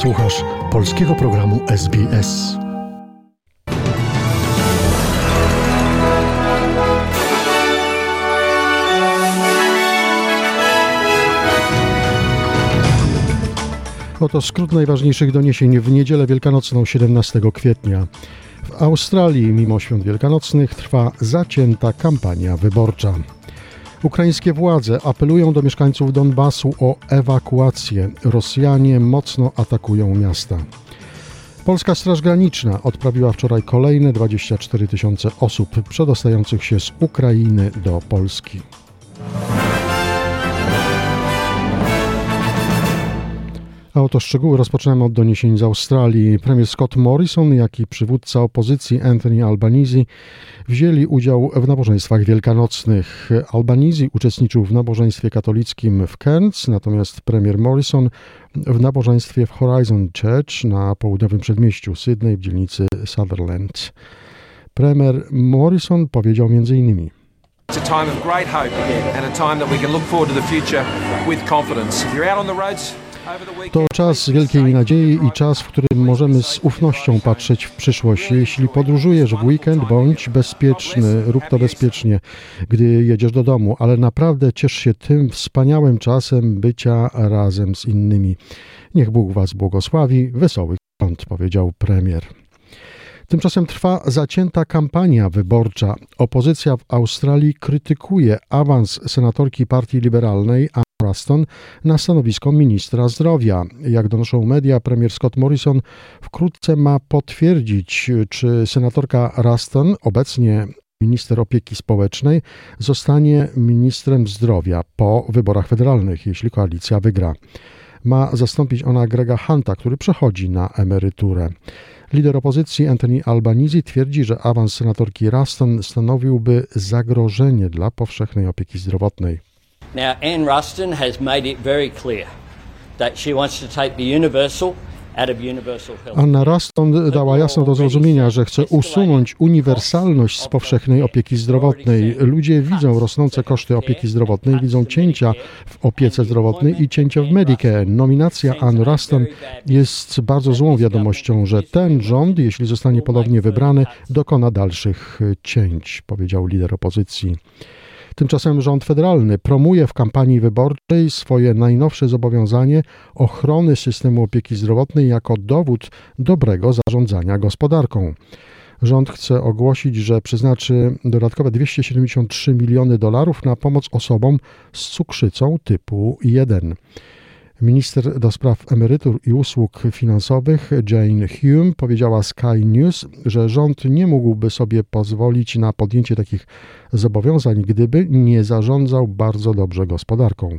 Słuchasz polskiego programu SBS. Oto skrót najważniejszych doniesień w niedzielę wielkanocną 17 kwietnia. W Australii, mimo świąt wielkanocnych, trwa zacięta kampania wyborcza. Ukraińskie władze apelują do mieszkańców Donbasu o ewakuację. Rosjanie mocno atakują miasta. Polska Straż Graniczna odprawiła wczoraj kolejne 24 tysiące osób przedostających się z Ukrainy do Polski. A oto szczegóły rozpoczynamy od doniesień z Australii. Premier Scott Morrison, jak i przywódca opozycji Anthony Albanese wzięli udział w nabożeństwach wielkanocnych. Albanese uczestniczył w nabożeństwie katolickim w Cairns, natomiast premier Morrison w nabożeństwie w Horizon Church na południowym przedmieściu Sydney w dzielnicy Sutherland. Premier Morrison powiedział m.in. It's a time of great hope and a time that we can look forward to the future with confidence. If you're out on the roads, to czas wielkiej nadziei i czas, w którym możemy z ufnością patrzeć w przyszłość. Jeśli podróżujesz w weekend, bądź bezpieczny, rób to bezpiecznie, gdy jedziesz do domu, ale naprawdę ciesz się tym wspaniałym czasem bycia razem z innymi. Niech Bóg Was błogosławi. Wesołych świąt, powiedział premier. Tymczasem trwa zacięta kampania wyborcza. Opozycja w Australii krytykuje awans senatorki Partii Liberalnej Ruston na stanowisko ministra zdrowia. Jak donoszą media, premier Scott Morrison wkrótce ma potwierdzić, czy senatorka Ruston, obecnie minister opieki społecznej, zostanie ministrem zdrowia po wyborach federalnych, jeśli koalicja wygra. Ma zastąpić ona Grega Hunta, który przechodzi na emeryturę. Lider opozycji Anthony Albanese twierdzi, że awans senatorki Ruston stanowiłby zagrożenie dla powszechnej opieki zdrowotnej. Now, Anne Ruston has made it very clear that she wants to take the universal Anna Ruston dała jasno do zrozumienia, że chce usunąć uniwersalność z powszechnej opieki zdrowotnej. Ludzie widzą rosnące koszty opieki zdrowotnej, widzą cięcia w opiece zdrowotnej i cięcia w Medicare. Nominacja Ann Ruston jest bardzo złą wiadomością, że ten rząd, jeśli zostanie ponownie wybrany, dokona dalszych cięć, powiedział lider opozycji. Tymczasem rząd federalny promuje w kampanii wyborczej swoje najnowsze zobowiązanie ochrony systemu opieki zdrowotnej jako dowód dobrego zarządzania gospodarką. Rząd chce ogłosić, że przeznaczy dodatkowe 273 miliony dolarów na pomoc osobom z cukrzycą typu 1. Minister do spraw emerytur i usług finansowych Jane Hume powiedziała Sky News, że rząd nie mógłby sobie pozwolić na podjęcie takich zobowiązań, gdyby nie zarządzał bardzo dobrze gospodarką.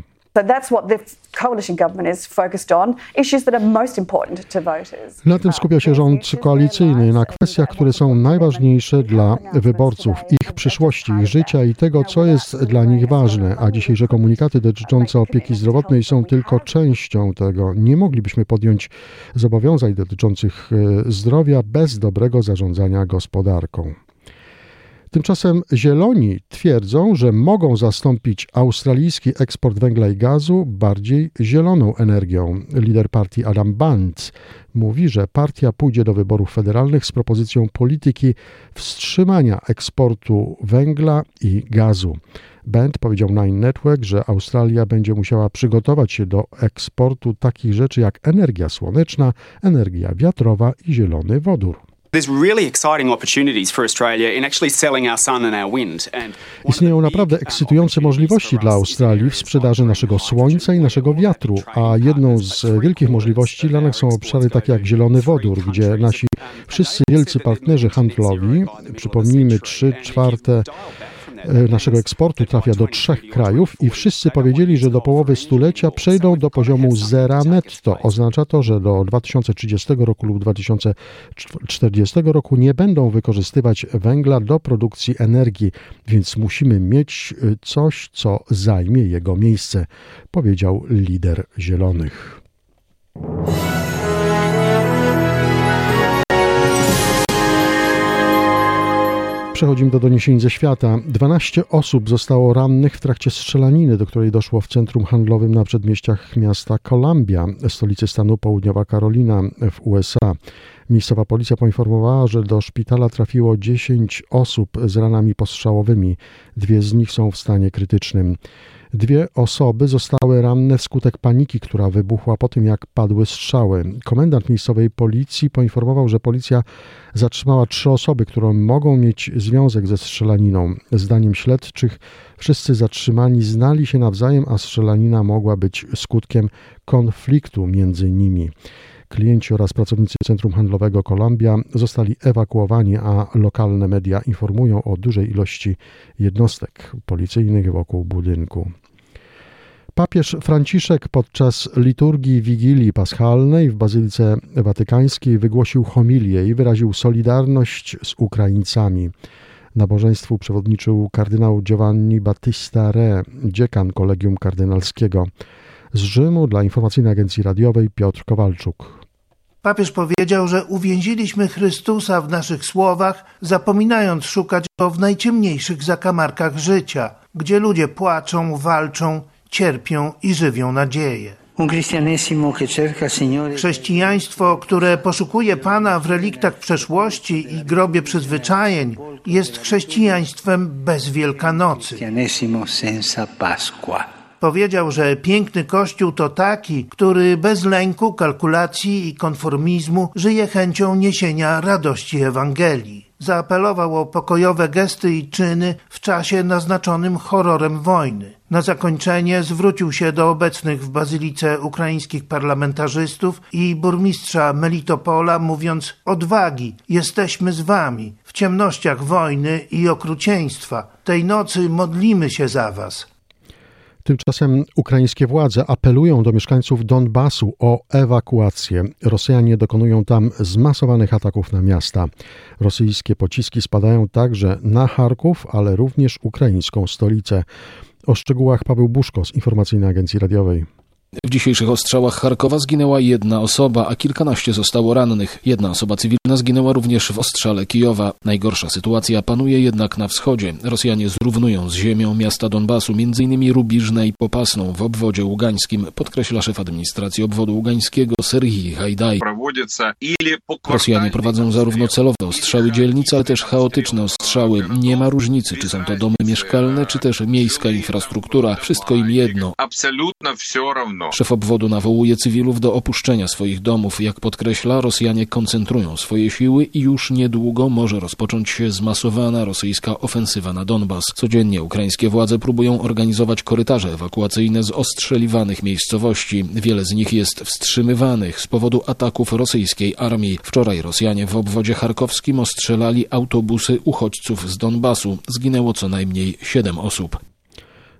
Na tym skupia się rząd koalicyjny, na kwestiach, które są najważniejsze dla wyborców, ich przyszłości, ich życia i tego, co jest dla nich ważne. A dzisiejsze komunikaty dotyczące opieki zdrowotnej są tylko częścią tego. Nie moglibyśmy podjąć zobowiązań dotyczących e, zdrowia bez dobrego zarządzania gospodarką. Tymczasem Zieloni twierdzą, że mogą zastąpić australijski eksport węgla i gazu bardziej zieloną energią. Lider partii Adam Bands mówi, że partia pójdzie do wyborów federalnych z propozycją polityki wstrzymania eksportu węgla i gazu. Band powiedział Nine Network, że Australia będzie musiała przygotować się do eksportu takich rzeczy jak energia słoneczna, energia wiatrowa i zielony wodór. Istnieją naprawdę ekscytujące możliwości dla Australii w sprzedaży naszego słońca i naszego wiatru, a jedną z wielkich możliwości dla nas są obszary takie jak zielony wodór, gdzie nasi wszyscy wielcy partnerzy handlowi, przypomnijmy 3 czwarte naszego eksportu trafia do trzech krajów i wszyscy powiedzieli, że do połowy stulecia przejdą do poziomu zera netto. Oznacza to, że do 2030 roku lub 2040 roku nie będą wykorzystywać węgla do produkcji energii, więc musimy mieć e, coś, co zajmie jego miejsce, powiedział lider Zielonych. Przechodzimy do doniesień ze świata. 12 osób zostało rannych w trakcie strzelaniny, do której doszło w centrum handlowym na przedmieściach miasta Columbia, stolicy stanu Południowa Karolina w USA. Miejscowa policja poinformowała, że do szpitala trafiło 10 osób z ranami postrzałowymi. Dwie z nich są w stanie krytycznym. Dwie osoby zostały ranne wskutek paniki, która wybuchła po tym, jak padły strzały. Komendant miejscowej policji poinformował, że policja zatrzymała trzy osoby, które mogą mieć związek ze strzelaniną. Zdaniem śledczych wszyscy zatrzymani znali się nawzajem, a strzelanina mogła być skutkiem konfliktu między nimi. Klienci oraz pracownicy centrum handlowego Columbia zostali ewakuowani, a lokalne media informują o dużej ilości jednostek policyjnych wokół budynku. Papież Franciszek podczas liturgii Wigilii Paschalnej w Bazylice Watykańskiej wygłosił homilię i wyraził solidarność z Ukraińcami. Nabożeństwu przewodniczył kardynał Giovanni Battista Re, dziekan Kolegium Kardynalskiego. Z Rzymu dla Informacyjnej Agencji Radiowej Piotr Kowalczuk. Papież powiedział, że uwięziliśmy Chrystusa w naszych słowach, zapominając szukać go w najciemniejszych zakamarkach życia, gdzie ludzie płaczą, walczą, cierpią i żywią nadzieję. Chrześcijaństwo, które poszukuje Pana w reliktach przeszłości i grobie przyzwyczajeń, jest chrześcijaństwem bez Wielkanocy. Powiedział, że piękny Kościół to taki, który bez lęku, kalkulacji i konformizmu żyje chęcią niesienia radości Ewangelii. Zaapelował o pokojowe gesty i czyny w czasie naznaczonym horrorem wojny. Na zakończenie zwrócił się do obecnych w bazylice ukraińskich parlamentarzystów i burmistrza Melitopola, mówiąc: Odwagi, jesteśmy z wami w ciemnościach wojny i okrucieństwa. Tej nocy modlimy się za was. Tymczasem ukraińskie władze apelują do mieszkańców Donbasu o ewakuację. Rosjanie dokonują tam zmasowanych ataków na miasta. Rosyjskie pociski spadają także na Charków, ale również ukraińską stolicę. O szczegółach Paweł Buszko z Informacyjnej Agencji Radiowej. W dzisiejszych ostrzałach Charkowa zginęła jedna osoba, a kilkanaście zostało rannych. Jedna osoba cywilna zginęła również w ostrzale Kijowa. Najgorsza sytuacja panuje jednak na wschodzie. Rosjanie zrównują z ziemią miasta Donbasu, m.in. Rubiżne i Popasną w obwodzie ługańskim, podkreśla szef administracji obwodu ługańskiego Serhii Hajdaj. Rosjanie prowadzą zarówno celowe ostrzały dzielnic, ale też chaotyczne ostrzały. Nie ma różnicy, czy są to domy mieszkalne, czy też miejska infrastruktura. Wszystko im jedno. Szef obwodu nawołuje cywilów do opuszczenia swoich domów. Jak podkreśla, Rosjanie koncentrują swoje siły i już niedługo może rozpocząć się zmasowana rosyjska ofensywa na Donbas. Codziennie ukraińskie władze próbują organizować korytarze ewakuacyjne z ostrzeliwanych miejscowości. Wiele z nich jest wstrzymywanych z powodu ataków rosyjskiej armii. Wczoraj Rosjanie w obwodzie charkowskim ostrzelali autobusy uchodźców z Donbasu. Zginęło co najmniej siedem osób.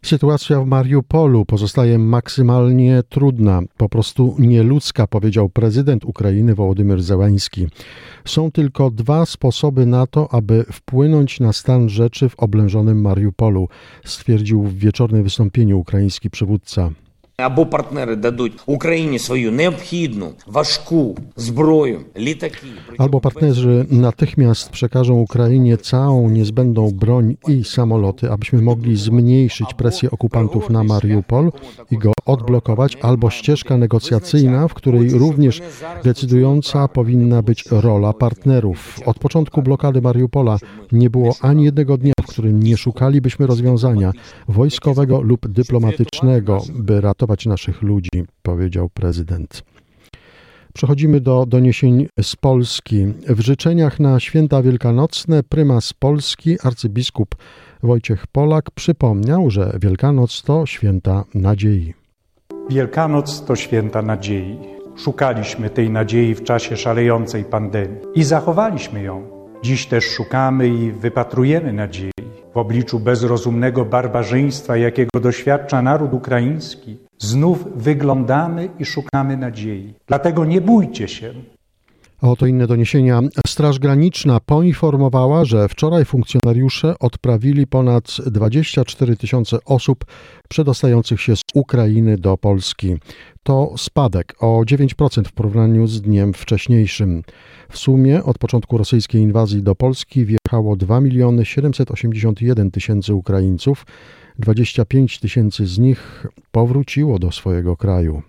Sytuacja w Mariupolu pozostaje maksymalnie trudna, po prostu nieludzka, powiedział prezydent Ukrainy Wołodymyr Zełański. Są tylko dwa sposoby na to, aby wpłynąć na stan rzeczy w oblężonym Mariupolu, stwierdził w wieczornym wystąpieniu ukraiński przywódca Або партнери дадуть Україні свою необхідну важку зброю, літаки. Albo partnerzy natychmiast przekażą Ukrainie całą niezbędną broń i samoloty, abyśmy mogli zmniejszyć presję okupantów na Mariupol i go odblokować, albo ścieżka negocjacyjna, w której również decydująca powinna być rola partnerów. Od początku blokady Mariupola nie było ani jednego dnia, w którym nie szukalibyśmy rozwiązania wojskowego lub dyplomatycznego, by ratować naszych ludzi, powiedział prezydent. Przechodzimy do doniesień z Polski. W życzeniach na święta wielkanocne prymas Polski, arcybiskup Wojciech Polak przypomniał, że Wielkanoc to święta nadziei. Wielkanoc to święta nadziei. Szukaliśmy tej nadziei w czasie szalejącej pandemii i zachowaliśmy ją. Dziś też szukamy i wypatrujemy nadziei. W obliczu bezrozumnego barbarzyństwa, jakiego doświadcza naród ukraiński, znów wyglądamy i szukamy nadziei. Dlatego nie bójcie się. Oto inne doniesienia. Straż Graniczna poinformowała, że wczoraj funkcjonariusze odprawili ponad 24 tysiące osób przedostających się z Ukrainy do Polski. To spadek o 9% w porównaniu z dniem wcześniejszym. W sumie od początku rosyjskiej inwazji do Polski wjechało 2 miliony 781 tysięcy Ukraińców. 25 tysięcy z nich powróciło do swojego kraju.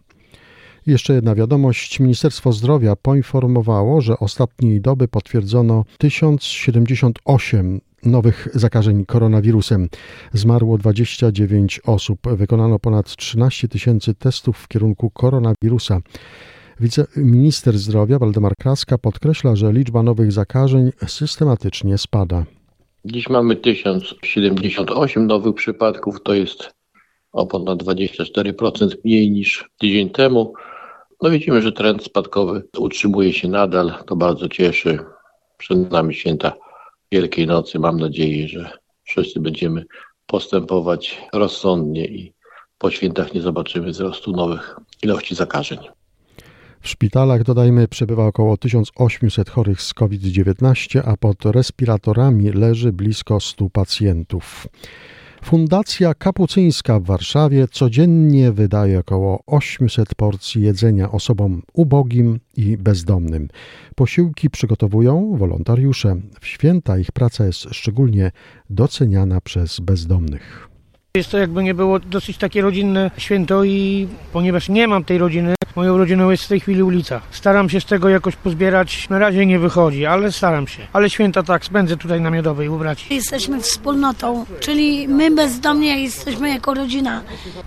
Jeszcze jedna wiadomość. Ministerstwo Zdrowia poinformowało, że ostatniej doby potwierdzono 1078 nowych zakażeń koronawirusem. Zmarło 29 osób. Wykonano ponad 13 tysięcy testów w kierunku koronawirusa. Wiceminister zdrowia Waldemar Kraska podkreśla, że liczba nowych zakażeń systematycznie spada. Dziś mamy 1078 nowych przypadków, to jest o ponad 24% mniej niż tydzień temu. No widzimy, że trend spadkowy utrzymuje się nadal, to bardzo cieszy. Przed nami święta Wielkiej Nocy. Mam nadzieję, że wszyscy będziemy postępować rozsądnie i po świętach nie zobaczymy wzrostu nowych ilości zakażeń. W szpitalach, dodajmy, przebywa około 1800 chorych z COVID-19, a pod respiratorami leży blisko 100 pacjentów. Fundacja Kapucyńska w Warszawie codziennie wydaje około 800 porcji jedzenia osobom ubogim i bezdomnym. Posiłki przygotowują wolontariusze. W święta ich praca jest szczególnie doceniana przez bezdomnych. Jest to jakby nie było dosyć takie rodzinne święto i ponieważ nie mam tej rodziny, moją rodziną jest w tej chwili ulica. Staram się z tego jakoś pozbierać. Na razie nie wychodzi, ale staram się. Ale święta tak, spędzę tutaj na Miodowej u braci. Jesteśmy wspólnotą, czyli my bezdomnie jesteśmy jako rodzina.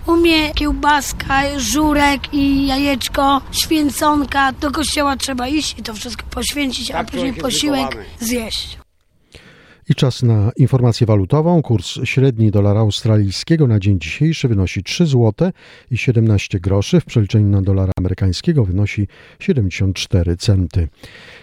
U mnie kiełbaska, żurek i jajeczko, święconka. Do kościoła trzeba iść i to wszystko poświęcić, a później posiłek zjeść. I czas na informację walutową. Kurs średni dolara australijskiego na dzień dzisiejszy wynosi 3 zł i 17 groszy. W przeliczeniu na dolara amerykańskiego wynosi 74 centy.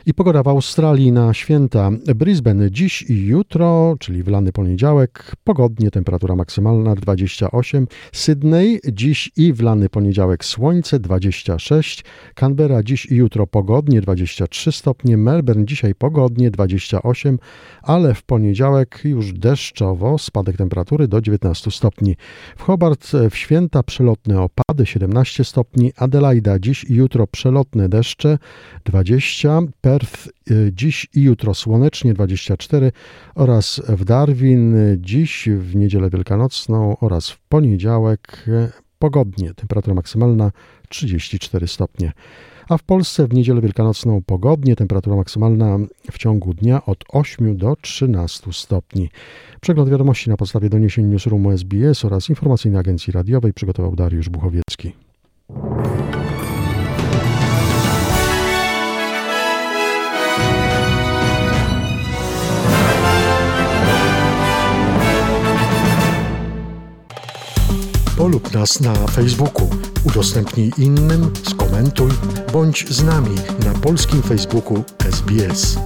I pogoda w Australii na święta. Brisbane dziś i jutro, czyli w lany poniedziałek, pogodnie, temperatura maksymalna 28. Sydney dziś i w lany poniedziałek słońce 26. Canberra dziś i jutro pogodnie 23 stopnie. Melbourne dzisiaj pogodnie 28, ale w poniedziałek już deszczowo, spadek temperatury do 19 stopni. W Hobart w święta przelotne opady 17 stopni, Adelaida dziś i jutro przelotne deszcze 20, Perth dziś i jutro słonecznie 24 oraz w Darwin dziś w niedzielę wielkanocną oraz w poniedziałek pogodnie, temperatura maksymalna 34 stopnie a w Polsce w niedzielę wielkanocną pogodnie, temperatura maksymalna w ciągu dnia od 8 do 13 stopni. Przegląd wiadomości na podstawie doniesień Newsroomu SBS oraz informacyjnej agencji radiowej przygotował Dariusz Buchowiecki. Polub nas na Facebooku, udostępnij innym, skomentuj, bądź z nami na polskim Facebooku SBS.